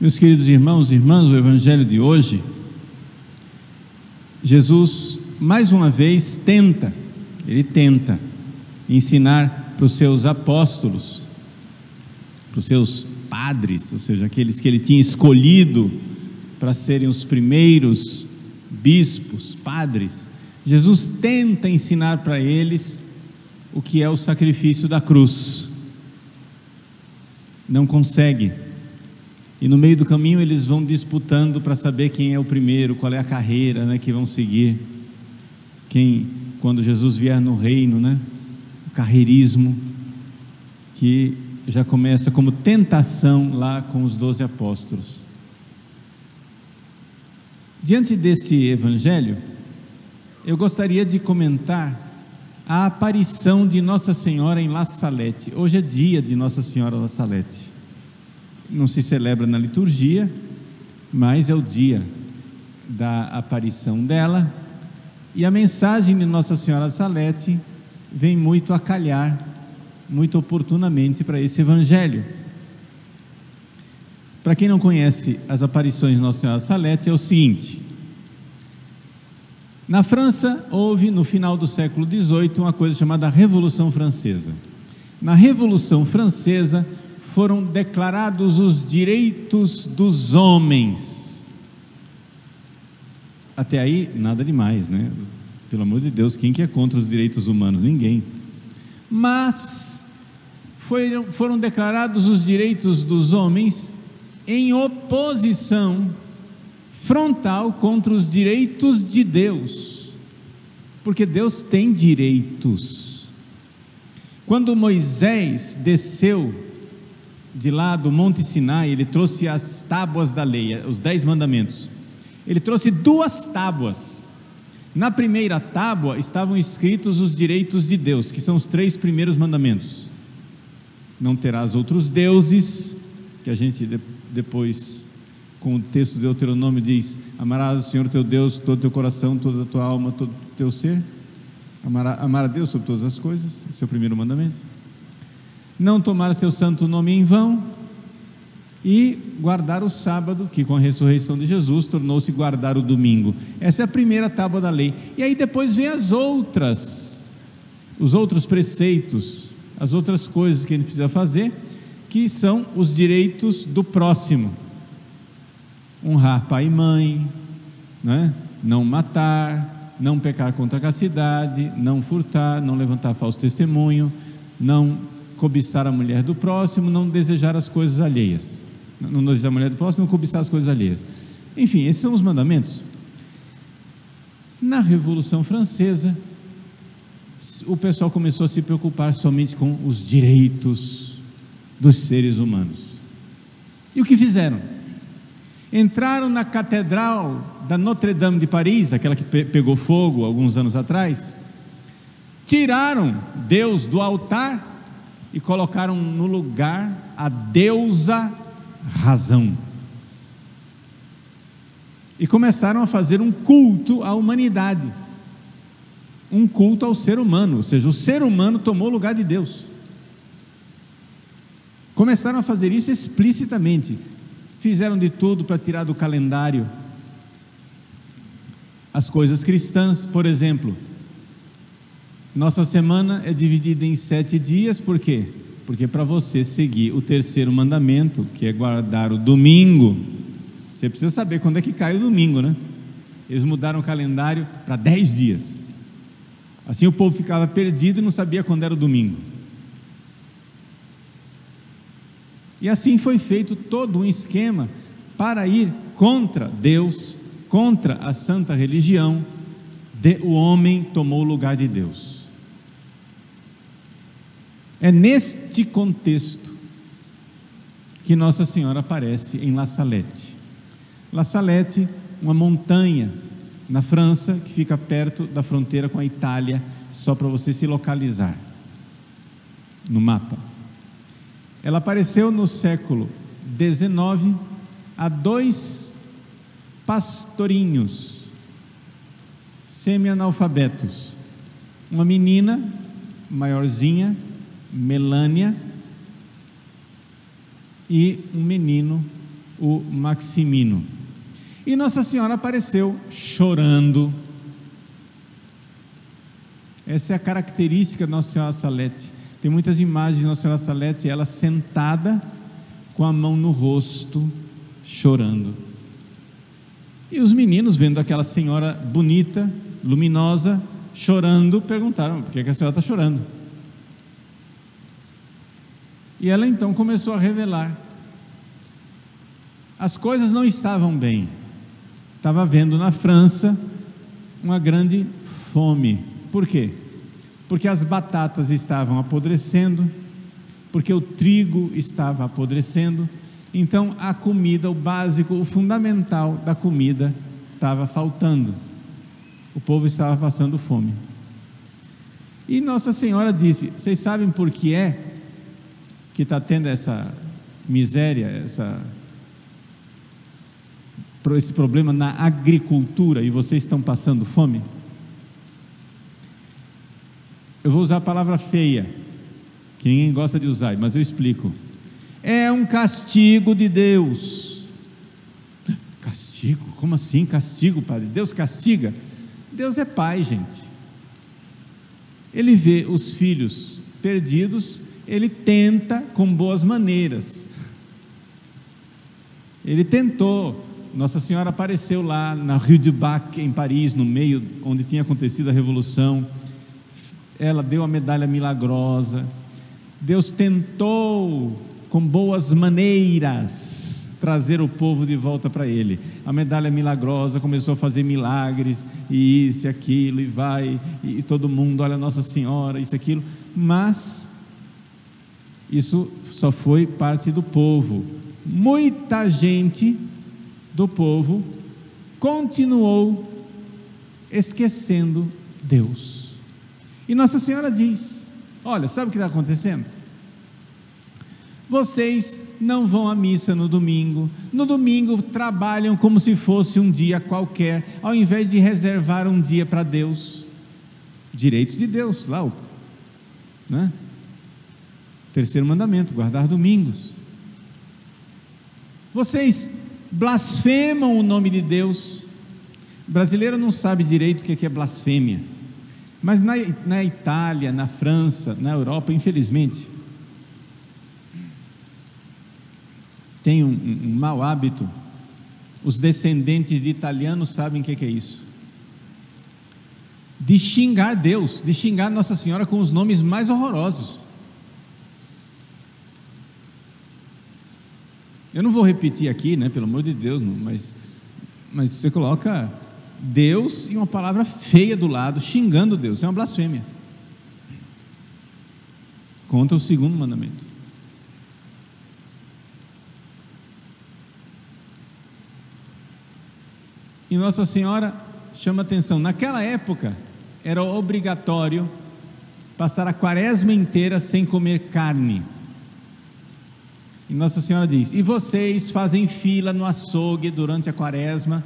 Meus queridos irmãos e irmãs, o Evangelho de hoje, Jesus mais uma vez tenta, ele tenta ensinar para os seus apóstolos, para os seus padres, ou seja, aqueles que ele tinha escolhido para serem os primeiros bispos, padres. Jesus tenta ensinar para eles o que é o sacrifício da cruz. Não consegue e no meio do caminho eles vão disputando para saber quem é o primeiro, qual é a carreira né, que vão seguir. Quem, quando Jesus vier no reino, né, o carreirismo, que já começa como tentação lá com os doze apóstolos. Diante desse evangelho, eu gostaria de comentar a aparição de Nossa Senhora em La Salette. Hoje é dia de Nossa Senhora La Salette não se celebra na liturgia, mas é o dia da aparição dela. E a mensagem de Nossa Senhora Salete vem muito a calhar, muito oportunamente para esse evangelho. Para quem não conhece as aparições de Nossa Senhora Salete, é o seguinte: na França houve no final do século XVIII uma coisa chamada Revolução Francesa. Na Revolução Francesa foram declarados os direitos dos homens. Até aí, nada demais, né? Pelo amor de Deus, quem que é contra os direitos humanos? Ninguém. Mas foram, foram declarados os direitos dos homens em oposição frontal contra os direitos de Deus. Porque Deus tem direitos. Quando Moisés desceu de lá do Monte Sinai, ele trouxe as tábuas da lei, os dez mandamentos. Ele trouxe duas tábuas. Na primeira tábua estavam escritos os direitos de Deus, que são os três primeiros mandamentos. Não terás outros deuses, que a gente depois, com o texto de Deuteronômio, diz: Amarás o Senhor teu Deus, todo o teu coração, toda a tua alma, todo o teu ser. Amar, amar a Deus sobre todas as coisas, esse é o primeiro mandamento não tomar seu santo nome em vão e guardar o sábado, que com a ressurreição de Jesus tornou-se guardar o domingo. Essa é a primeira tábua da lei. E aí depois vem as outras, os outros preceitos, as outras coisas que a gente precisa fazer, que são os direitos do próximo. Honrar pai e mãe, né? não matar, não pecar contra a castidade, não furtar, não levantar falso testemunho, não cobiçar a mulher do próximo, não desejar as coisas alheias. Não desejar a mulher do próximo, não cobiçar as coisas alheias. Enfim, esses são os mandamentos. Na Revolução Francesa, o pessoal começou a se preocupar somente com os direitos dos seres humanos. E o que fizeram? Entraram na Catedral da Notre-Dame de Paris, aquela que pegou fogo alguns anos atrás, tiraram Deus do altar e colocaram no lugar a deusa razão. E começaram a fazer um culto à humanidade, um culto ao ser humano, ou seja, o ser humano tomou o lugar de Deus. Começaram a fazer isso explicitamente, fizeram de tudo para tirar do calendário as coisas cristãs, por exemplo, nossa semana é dividida em sete dias, por quê? Porque para você seguir o terceiro mandamento, que é guardar o domingo, você precisa saber quando é que cai o domingo, né? Eles mudaram o calendário para dez dias. Assim o povo ficava perdido e não sabia quando era o domingo. E assim foi feito todo um esquema para ir contra Deus, contra a santa religião. o homem tomou o lugar de Deus. É neste contexto que Nossa Senhora aparece em La Salette. La Salette, uma montanha na França que fica perto da fronteira com a Itália, só para você se localizar no mapa. Ela apareceu no século XIX a dois pastorinhos semi-analfabetos. Uma menina maiorzinha Melânia e um menino, o Maximino. E Nossa Senhora apareceu chorando. Essa é a característica de Nossa Senhora Salete. Tem muitas imagens de Nossa Senhora Salete, ela sentada com a mão no rosto, chorando. E os meninos, vendo aquela senhora bonita, luminosa, chorando, perguntaram: por que, a senhora está chorando? E ela então começou a revelar. As coisas não estavam bem. Estava havendo na França uma grande fome. Por quê? Porque as batatas estavam apodrecendo, porque o trigo estava apodrecendo, então a comida, o básico, o fundamental da comida estava faltando. O povo estava passando fome. E Nossa Senhora disse: Vocês sabem por que é que está tendo essa miséria, essa, esse problema na agricultura e vocês estão passando fome? Eu vou usar a palavra feia, que ninguém gosta de usar, mas eu explico. É um castigo de Deus. Castigo? Como assim castigo, Padre? Deus castiga? Deus é pai, gente. Ele vê os filhos perdidos, ele tenta com boas maneiras. Ele tentou. Nossa Senhora apareceu lá na Rue du Bac, em Paris, no meio onde tinha acontecido a revolução. Ela deu a medalha milagrosa. Deus tentou com boas maneiras, trazer o povo de volta para ele. A medalha milagrosa começou a fazer milagres, e isso e aquilo, e vai, e todo mundo, olha Nossa Senhora, isso e aquilo, mas isso só foi parte do povo. Muita gente do povo continuou esquecendo Deus. E Nossa Senhora diz: Olha, sabe o que está acontecendo? Vocês não vão à missa no domingo. No domingo trabalham como se fosse um dia qualquer, ao invés de reservar um dia para Deus. Direitos de Deus, lá o né? Terceiro mandamento, guardar domingos. Vocês blasfemam o nome de Deus. O brasileiro não sabe direito o que é, é blasfêmia. Mas na, na Itália, na França, na Europa, infelizmente, tem um, um, mau hábito. Os descendentes de italianos sabem o que, que é isso. De xingar Deus, de xingar Nossa Senhora com os nomes mais horrorosos. Eu não vou repetir aqui, né, pelo amor de Deus, mas, mas você coloca Deus e uma palavra feia do lado, xingando Deus, é uma blasfêmia. Contra o segundo mandamento. E Nossa Senhora chama atenção, naquela época era obrigatório passar a quaresma inteira sem comer carne. E Nossa Senhora diz: E vocês fazem fila no açougue durante a quaresma?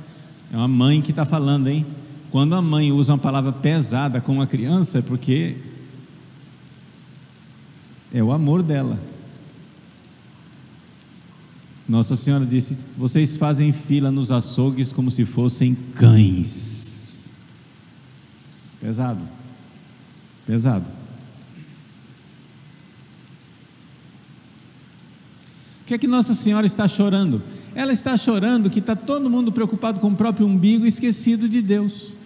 É uma mãe que está falando, hein? Quando a mãe usa uma palavra pesada com uma criança, é porque é o amor dela. Nossa Senhora disse: Vocês fazem fila nos açougues como se fossem cães. Pesado. Pesado. Que é que Nossa Senhora está chorando? Ela está chorando que está todo mundo preocupado com o próprio umbigo e esquecido de Deus.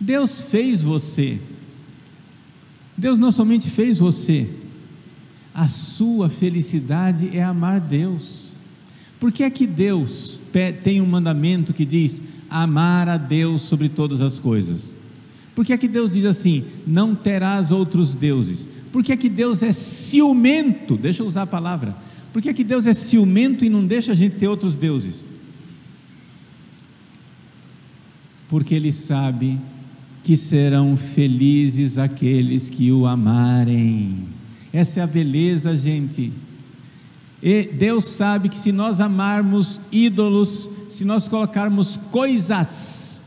Deus fez você. Deus não somente fez você, a sua felicidade é amar Deus. Por que é que Deus tem um mandamento que diz amar a Deus sobre todas as coisas? Por que é que Deus diz assim: não terás outros deuses? Por que é que Deus é ciumento? Deixa eu usar a palavra. Por que é que Deus é ciumento e não deixa a gente ter outros deuses? Porque Ele sabe que serão felizes aqueles que o amarem. Essa é a beleza, gente. E Deus sabe que se nós amarmos ídolos, se nós colocarmos coisas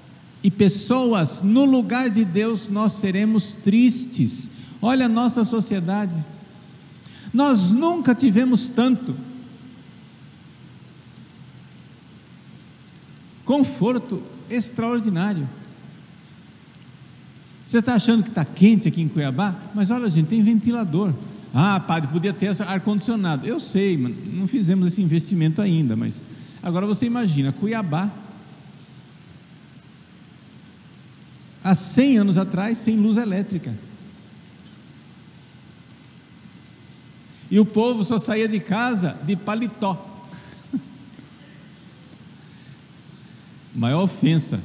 e pessoas no lugar de Deus, nós seremos tristes. Olha a nossa sociedade. Nós nunca tivemos tanto conforto extraordinário. Você está achando que está quente aqui em Cuiabá? Mas olha, gente, tem ventilador. Ah, padre, podia ter ar-condicionado. Eu sei, não fizemos esse investimento ainda, mas agora você imagina, Cuiabá, há 100 anos atrás, sem luz elétrica. E o povo só saía de casa de paletó. Maior ofensa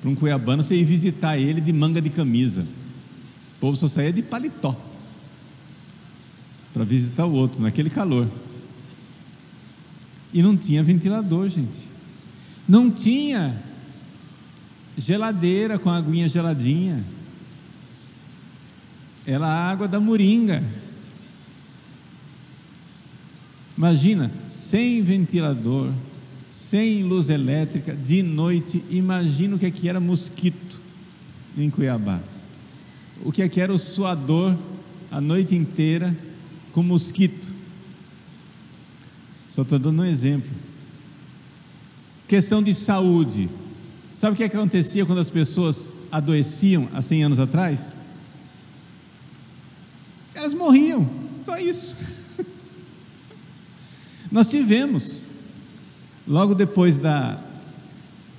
para um cuiabano você ir visitar ele de manga de camisa. O povo só saía de paletó para visitar o outro naquele calor. E não tinha ventilador, gente. Não tinha geladeira com aguinha geladinha. Era a água da moringa. Imagina, sem ventilador, sem luz elétrica, de noite, imagina o que é era mosquito em Cuiabá. O que é era o suador a noite inteira com mosquito. Só estou dando um exemplo. Questão de saúde. Sabe o que, é que acontecia quando as pessoas adoeciam há 100 anos atrás? Elas morriam, só isso. Nós tivemos, logo depois da,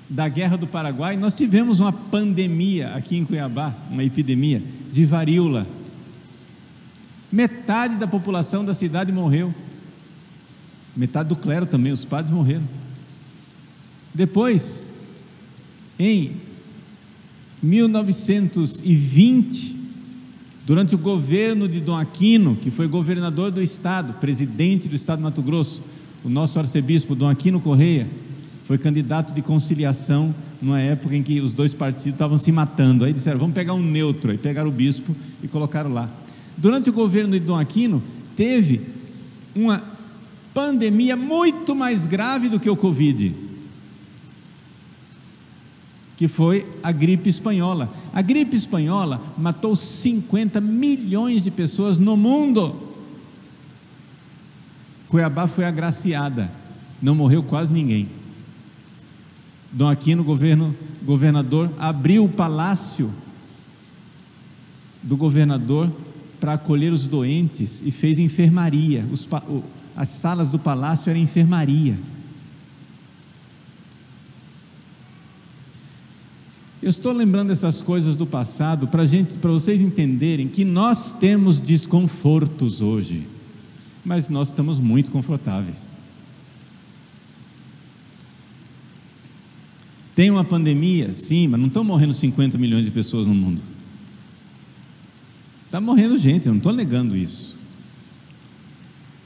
da Guerra do Paraguai, nós tivemos uma pandemia aqui em Cuiabá, uma epidemia de varíola. Metade da população da cidade morreu. Metade do clero também, os padres morreram. Depois, em 1920, durante o governo de Dom Aquino, que foi governador do estado, presidente do estado de Mato Grosso, o nosso arcebispo Dom Aquino Correia, foi candidato de conciliação numa época em que os dois partidos estavam se matando. Aí disseram: vamos pegar um neutro. Aí pegaram o bispo e colocaram lá. Durante o governo de Dom Aquino, teve uma pandemia muito mais grave do que o Covid, que foi a gripe espanhola. A gripe espanhola matou 50 milhões de pessoas no mundo. Cuiabá foi agraciada, não morreu quase ninguém. Dom Aquino, governo, governador, abriu o palácio do governador para acolher os doentes e fez enfermaria. Os, as salas do palácio eram enfermaria. Eu estou lembrando essas coisas do passado para gente, para vocês entenderem que nós temos desconfortos hoje, mas nós estamos muito confortáveis. Tem uma pandemia, sim, mas não estão morrendo 50 milhões de pessoas no mundo. Está morrendo gente, eu não estou negando isso.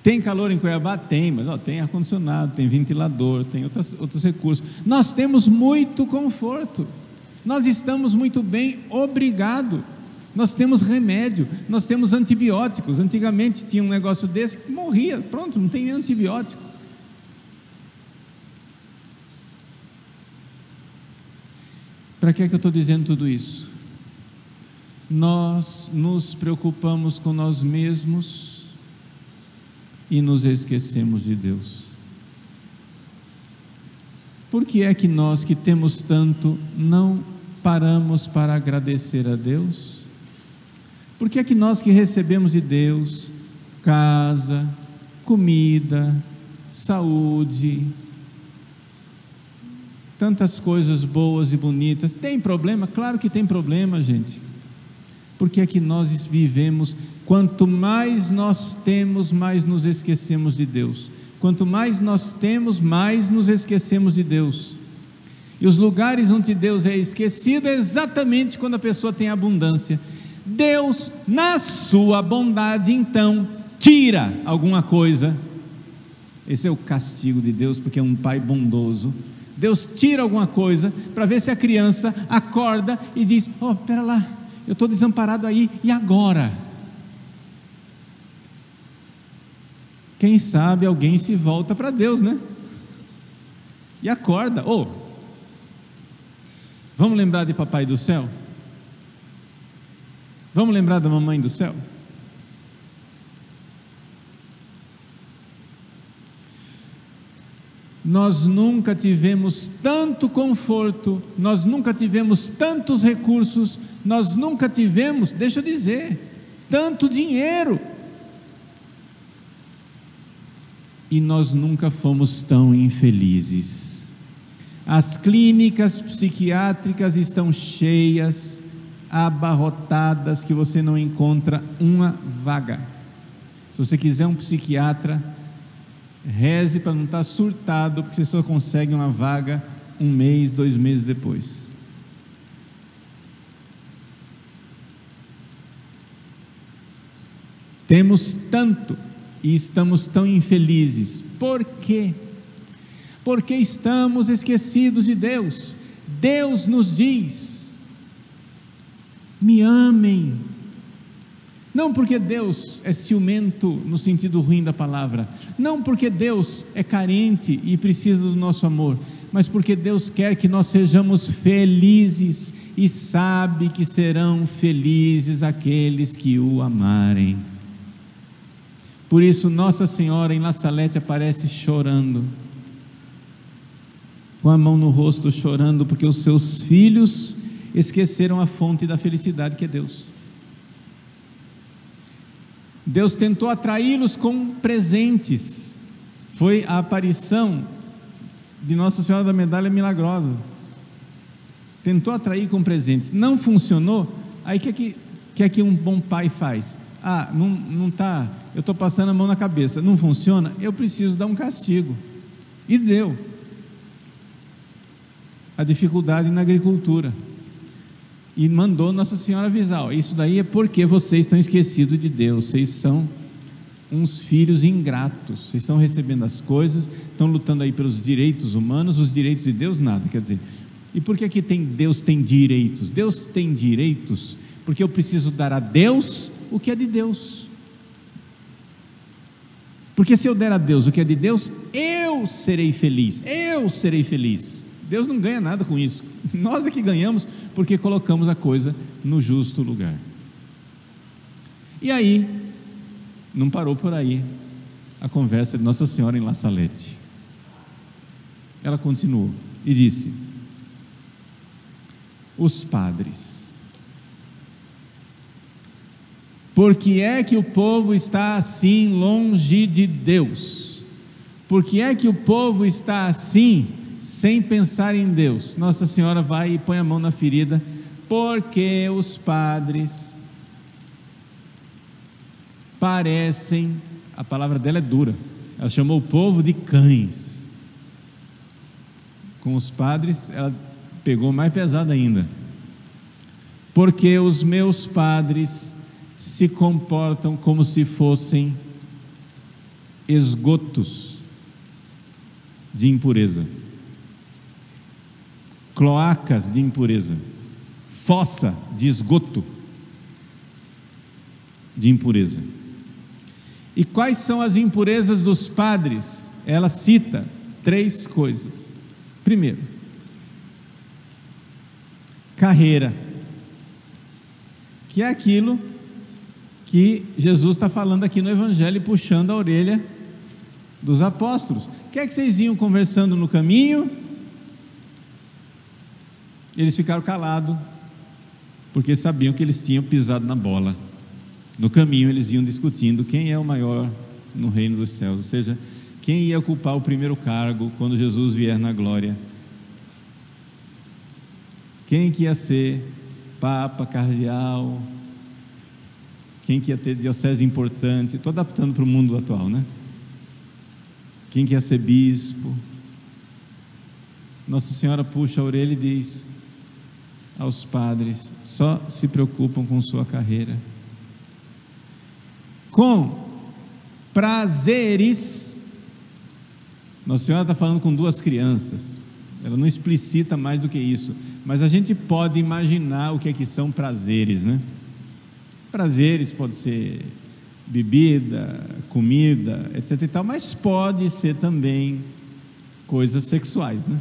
Tem calor em Cuiabá? Tem, mas ó, tem ar-condicionado, tem ventilador, tem outras, outros recursos. Nós temos muito conforto, nós estamos muito bem, obrigado. Nós temos remédio, nós temos antibióticos. Antigamente tinha um negócio desse que morria, pronto, não tem antibiótico. Para que, é que eu estou dizendo tudo isso? nós nos preocupamos com nós mesmos e nos esquecemos de Deus. Por que é que nós que temos tanto não paramos para agradecer a Deus? Por que é que nós que recebemos de Deus casa, comida, saúde, tantas coisas boas e bonitas, tem problema? Claro que tem problema, gente porque é que nós vivemos, quanto mais nós temos, mais nos esquecemos de Deus. Quanto mais nós temos, mais nos esquecemos de Deus. E os lugares onde Deus é esquecido é exatamente quando a pessoa tem abundância. Deus, na sua bondade, então, tira alguma coisa. Esse é o castigo de Deus, porque é um pai bondoso. Deus tira alguma coisa para ver se a criança acorda e diz: Oh, pera lá, eu estou desamparado aí, e agora? Quem sabe alguém se volta para Deus, né? E acorda. Ou, oh, vamos lembrar de Papai do céu? Vamos lembrar da Mamãe do céu? Nós nunca tivemos tanto conforto, nós nunca tivemos tantos recursos, nós nunca tivemos, deixa eu dizer, tanto dinheiro. E nós nunca fomos tão infelizes. As clínicas psiquiátricas estão cheias, abarrotadas, que você não encontra uma vaga. Se você quiser um psiquiatra, Reze para não estar surtado, porque você só consegue uma vaga um mês, dois meses depois. Temos tanto e estamos tão infelizes. Por quê? Porque estamos esquecidos de Deus. Deus nos diz: me amem, não porque Deus é ciumento no sentido ruim da palavra, não porque Deus é carente e precisa do nosso amor, mas porque Deus quer que nós sejamos felizes e sabe que serão felizes aqueles que o amarem. Por isso, Nossa Senhora em La Salete aparece chorando, com a mão no rosto, chorando, porque os seus filhos esqueceram a fonte da felicidade que é Deus. Deus tentou atraí-los com presentes. Foi a aparição de Nossa Senhora da Medalha Milagrosa. Tentou atrair com presentes. Não funcionou. Aí o que, é que, que é que um bom pai faz? Ah, não, não tá, eu estou passando a mão na cabeça. Não funciona? Eu preciso dar um castigo. E deu. A dificuldade na agricultura e mandou Nossa Senhora avisar: Isso daí é porque vocês estão esquecidos de Deus, vocês são uns filhos ingratos, vocês estão recebendo as coisas, estão lutando aí pelos direitos humanos, os direitos de Deus, nada. Quer dizer, e por que aqui tem Deus tem direitos? Deus tem direitos porque eu preciso dar a Deus o que é de Deus. Porque se eu der a Deus o que é de Deus, eu serei feliz, eu serei feliz. Deus não ganha nada com isso. Nós é que ganhamos porque colocamos a coisa no justo lugar. E aí, não parou por aí a conversa de Nossa Senhora em La Salette. Ela continuou e disse: Os padres. Por que é que o povo está assim longe de Deus? Por que é que o povo está assim sem pensar em Deus, Nossa Senhora vai e põe a mão na ferida, porque os padres parecem, a palavra dela é dura, ela chamou o povo de cães. Com os padres, ela pegou mais pesado ainda. Porque os meus padres se comportam como se fossem esgotos de impureza cloacas de impureza, fossa de esgoto de impureza. E quais são as impurezas dos padres? Ela cita três coisas. Primeiro, carreira, que é aquilo que Jesus está falando aqui no Evangelho, puxando a orelha dos apóstolos. O que é que vocês iam conversando no caminho? Eles ficaram calados, porque sabiam que eles tinham pisado na bola. No caminho, eles iam discutindo quem é o maior no reino dos céus, ou seja, quem ia ocupar o primeiro cargo quando Jesus vier na glória. Quem que ia ser papa, cardeal, quem que ia ter diocese importante, estou adaptando para o mundo atual, né? Quem que ia ser bispo. Nossa Senhora puxa a orelha e diz: aos padres, só se preocupam com sua carreira. Com prazeres, Nossa Senhora está falando com duas crianças, ela não explicita mais do que isso, mas a gente pode imaginar o que é que são prazeres, né? Prazeres pode ser bebida, comida, etc e tal, mas pode ser também coisas sexuais, né?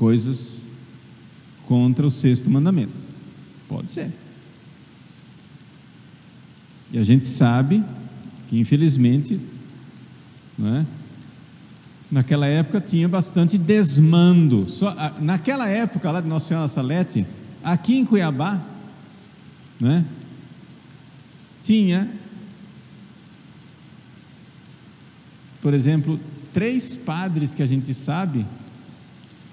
Coisas contra o sexto mandamento. Pode ser. E a gente sabe que, infelizmente, é? naquela época tinha bastante desmando. Só, naquela época, lá de Nossa Senhora Salete, aqui em Cuiabá, né, tinha, por exemplo, três padres que a gente sabe.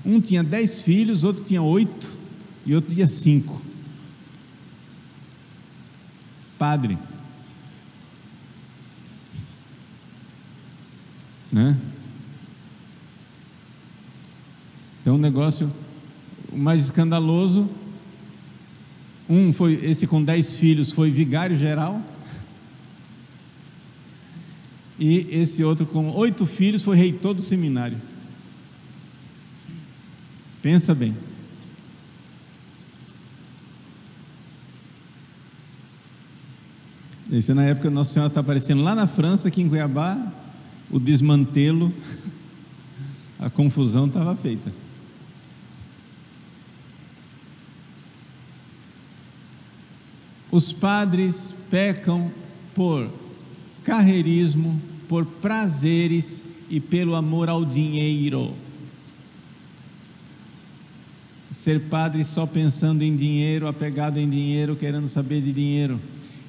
Um tinha dez filhos, outro tinha oito e outro tinha cinco. Padre. Né? Então, o negócio o mais escandaloso, um foi esse com dez filhos foi vigário geral, e esse outro com oito filhos foi reitor do seminário. Pensa bem. Isso é na época Nossa Senhora está aparecendo lá na França, aqui em Cuiabá, o desmantelo, a confusão estava feita. Os padres pecam por carreirismo, por prazeres e pelo amor ao dinheiro. Ser padre só pensando em dinheiro, apegado em dinheiro, querendo saber de dinheiro.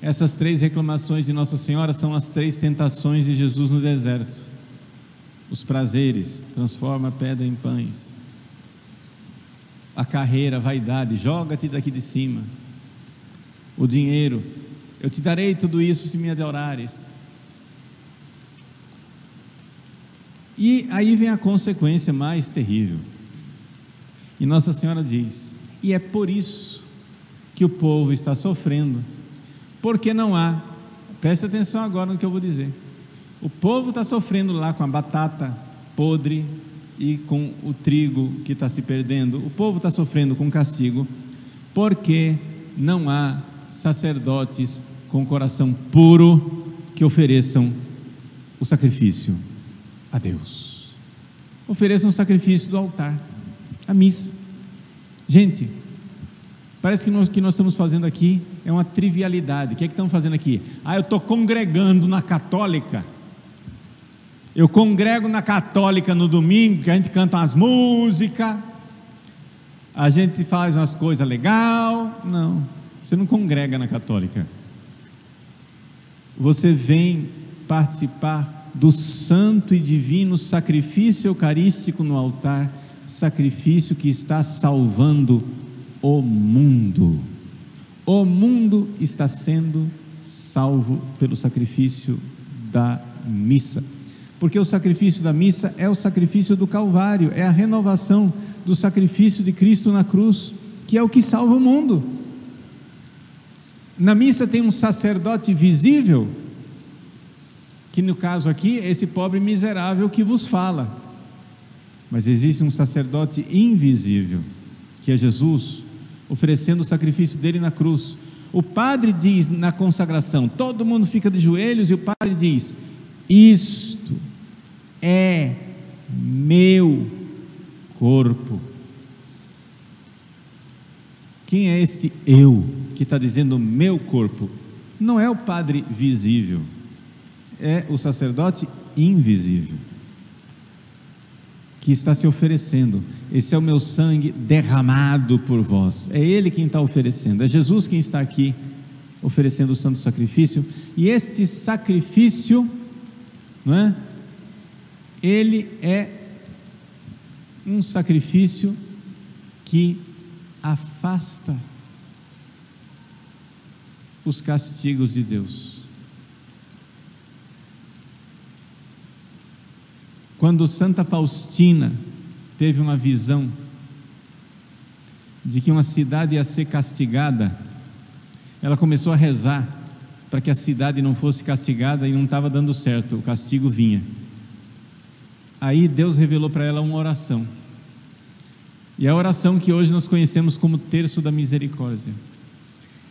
Essas três reclamações de Nossa Senhora são as três tentações de Jesus no deserto. Os prazeres, transforma a pedra em pães. A carreira, a vaidade, joga-te daqui de cima o dinheiro. Eu te darei tudo isso se me adorares. E aí vem a consequência mais terrível. E Nossa Senhora diz: e é por isso que o povo está sofrendo, porque não há, preste atenção agora no que eu vou dizer. O povo está sofrendo lá com a batata podre e com o trigo que está se perdendo. O povo está sofrendo com castigo, porque não há sacerdotes com coração puro que ofereçam o sacrifício a Deus. Ofereçam o sacrifício do altar, a missa. Gente, parece que o que nós estamos fazendo aqui é uma trivialidade. O que é que estamos fazendo aqui? Ah, eu estou congregando na católica. Eu congrego na católica no domingo, que a gente canta umas músicas, a gente faz umas coisas legal. Não. Você não congrega na católica. Você vem participar do santo e divino sacrifício eucarístico no altar, sacrifício que está salvando o mundo. O mundo está sendo salvo pelo sacrifício da missa. Porque o sacrifício da missa é o sacrifício do Calvário, é a renovação do sacrifício de Cristo na cruz, que é o que salva o mundo. Na missa tem um sacerdote visível, que no caso aqui é esse pobre miserável que vos fala. Mas existe um sacerdote invisível, que é Jesus, oferecendo o sacrifício dele na cruz. O padre diz na consagração, todo mundo fica de joelhos e o padre diz: Isto é meu corpo. Quem é este eu? que está dizendo meu corpo, não é o padre visível, é o sacerdote invisível que está se oferecendo. Esse é o meu sangue derramado por vós. É Ele quem está oferecendo. É Jesus quem está aqui oferecendo o santo sacrifício. E este sacrifício, não é? Ele é um sacrifício que afasta os castigos de Deus. Quando Santa Faustina teve uma visão de que uma cidade ia ser castigada, ela começou a rezar para que a cidade não fosse castigada e não estava dando certo, o castigo vinha. Aí Deus revelou para ela uma oração. E a oração que hoje nós conhecemos como terço da misericórdia.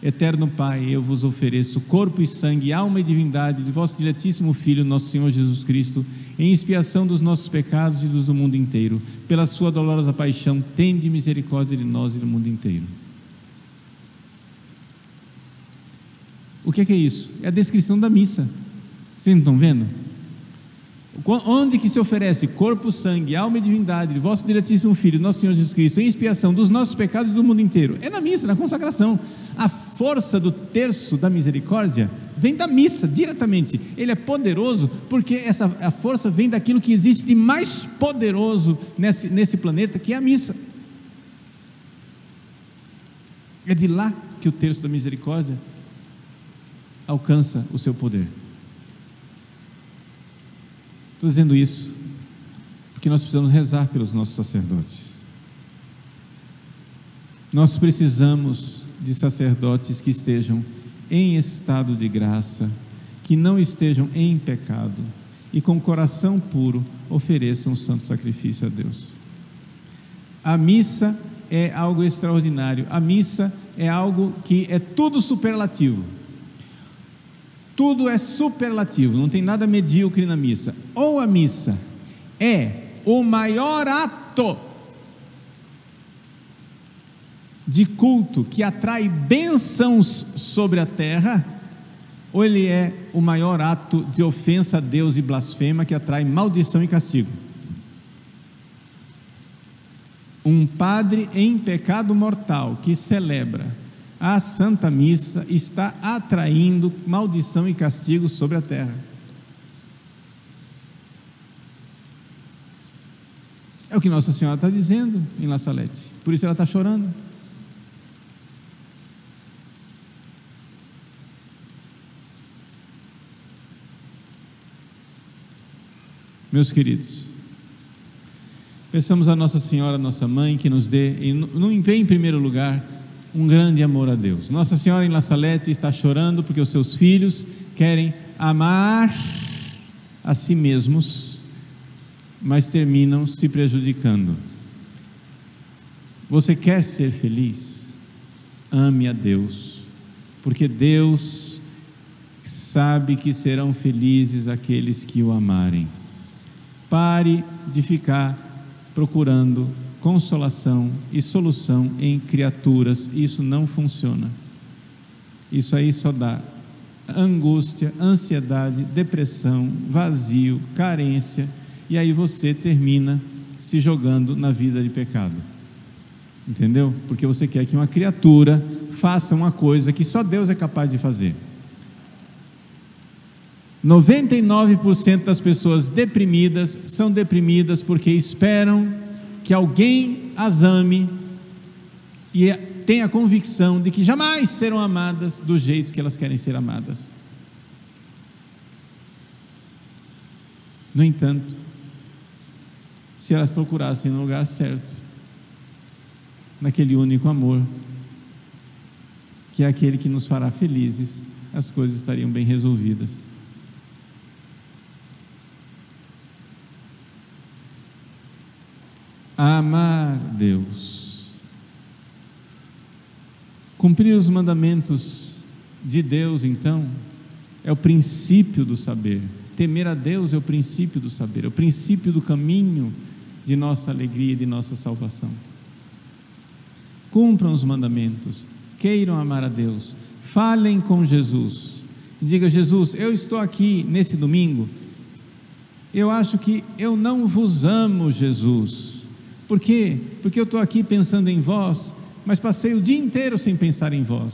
Eterno Pai, eu vos ofereço corpo e sangue, alma e divindade de vosso diletíssimo Filho, nosso Senhor Jesus Cristo, em expiação dos nossos pecados e dos do mundo inteiro. Pela sua dolorosa paixão, tende misericórdia de nós e do mundo inteiro. O que é, que é isso? É a descrição da missa. Vocês não estão vendo? Onde que se oferece corpo, sangue, alma e divindade de vosso diretíssimo Filho, nosso Senhor Jesus Cristo, em expiação dos nossos pecados e do mundo inteiro? É na missa, na consagração. A força do terço da misericórdia vem da missa, diretamente. Ele é poderoso porque essa, a força vem daquilo que existe de mais poderoso nesse, nesse planeta, que é a missa. É de lá que o terço da misericórdia alcança o seu poder. Estou dizendo isso porque nós precisamos rezar pelos nossos sacerdotes. Nós precisamos de sacerdotes que estejam em estado de graça, que não estejam em pecado e com coração puro ofereçam o santo sacrifício a Deus. A missa é algo extraordinário, a missa é algo que é tudo superlativo. Tudo é superlativo, não tem nada medíocre na missa. Ou a missa é o maior ato de culto que atrai bênçãos sobre a terra, ou ele é o maior ato de ofensa a Deus e blasfema que atrai maldição e castigo. Um padre em pecado mortal que celebra a Santa Missa está atraindo maldição e castigo sobre a terra. É o que Nossa Senhora está dizendo em La Salete. Por isso ela está chorando. Meus queridos, peçamos a Nossa Senhora, nossa mãe, que nos dê, em, em primeiro lugar, um grande amor a Deus. Nossa Senhora em La Salete está chorando porque os seus filhos querem amar a si mesmos, mas terminam se prejudicando. Você quer ser feliz? Ame a Deus, porque Deus sabe que serão felizes aqueles que o amarem. Pare de ficar procurando consolação e solução em criaturas, isso não funciona. Isso aí só dá angústia, ansiedade, depressão, vazio, carência, e aí você termina se jogando na vida de pecado. Entendeu? Porque você quer que uma criatura faça uma coisa que só Deus é capaz de fazer. 99% das pessoas deprimidas são deprimidas porque esperam que alguém as ame e tenha a convicção de que jamais serão amadas do jeito que elas querem ser amadas. No entanto, se elas procurassem no lugar certo, naquele único amor, que é aquele que nos fará felizes, as coisas estariam bem resolvidas. Amar Deus. Cumprir os mandamentos de Deus, então, é o princípio do saber. Temer a Deus é o princípio do saber, é o princípio do caminho de nossa alegria e de nossa salvação. Cumpram os mandamentos, queiram amar a Deus, falem com Jesus. Diga, Jesus, eu estou aqui nesse domingo, eu acho que eu não vos amo, Jesus por quê? Porque eu estou aqui pensando em vós, mas passei o dia inteiro sem pensar em vós.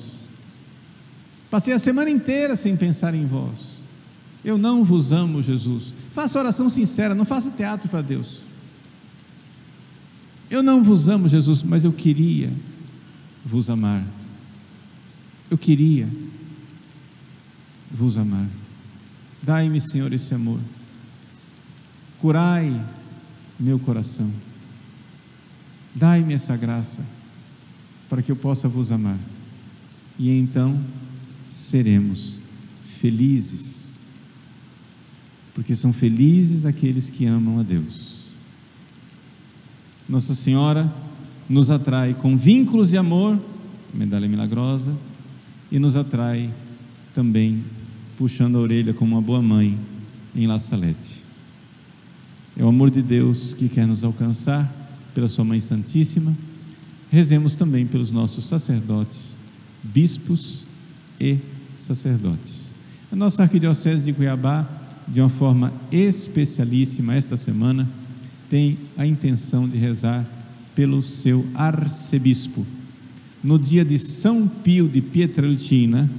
Passei a semana inteira sem pensar em vós. Eu não vos amo, Jesus. Faça oração sincera, não faça teatro para Deus. Eu não vos amo, Jesus, mas eu queria vos amar. Eu queria vos amar. Dai-me, Senhor, esse amor. Curai meu coração. Dai-me essa graça para que eu possa vos amar. E então seremos felizes. Porque são felizes aqueles que amam a Deus. Nossa Senhora nos atrai com vínculos de amor, medalha milagrosa, e nos atrai também puxando a orelha como uma boa mãe em La Salete. É o amor de Deus que quer nos alcançar pela Sua Mãe Santíssima, rezemos também pelos nossos sacerdotes, bispos e sacerdotes. A nossa arquidiocese de Cuiabá, de uma forma especialíssima esta semana, tem a intenção de rezar pelo seu arcebispo. No dia de São Pio de Pietrelcina,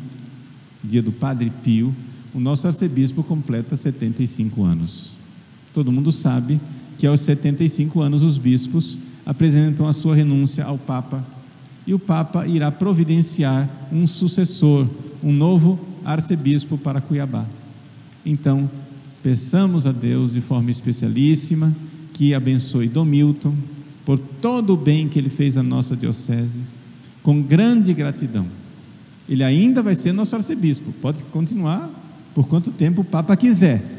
dia do Padre Pio, o nosso arcebispo completa 75 anos. Todo mundo sabe que aos 75 anos os bispos apresentam a sua renúncia ao Papa e o Papa irá providenciar um sucessor, um novo arcebispo para Cuiabá. Então, peçamos a Deus de forma especialíssima que abençoe Dom Milton por todo o bem que ele fez à nossa diocese, com grande gratidão. Ele ainda vai ser nosso arcebispo, pode continuar por quanto tempo o Papa quiser.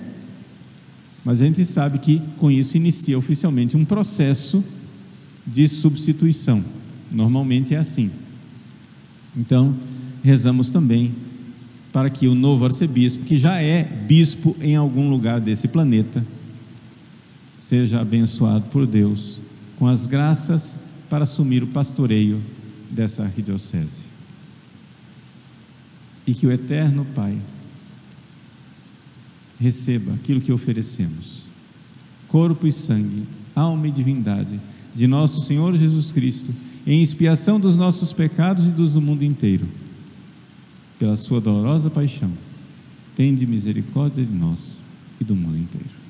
Mas a gente sabe que com isso inicia oficialmente um processo de substituição. Normalmente é assim. Então, rezamos também para que o novo arcebispo, que já é bispo em algum lugar desse planeta, seja abençoado por Deus com as graças para assumir o pastoreio dessa arquidiocese. E que o eterno Pai receba aquilo que oferecemos: corpo e sangue, alma e divindade de nosso Senhor Jesus Cristo, em expiação dos nossos pecados e dos do mundo inteiro. Pela sua dolorosa paixão, tende misericórdia de nós e do mundo inteiro.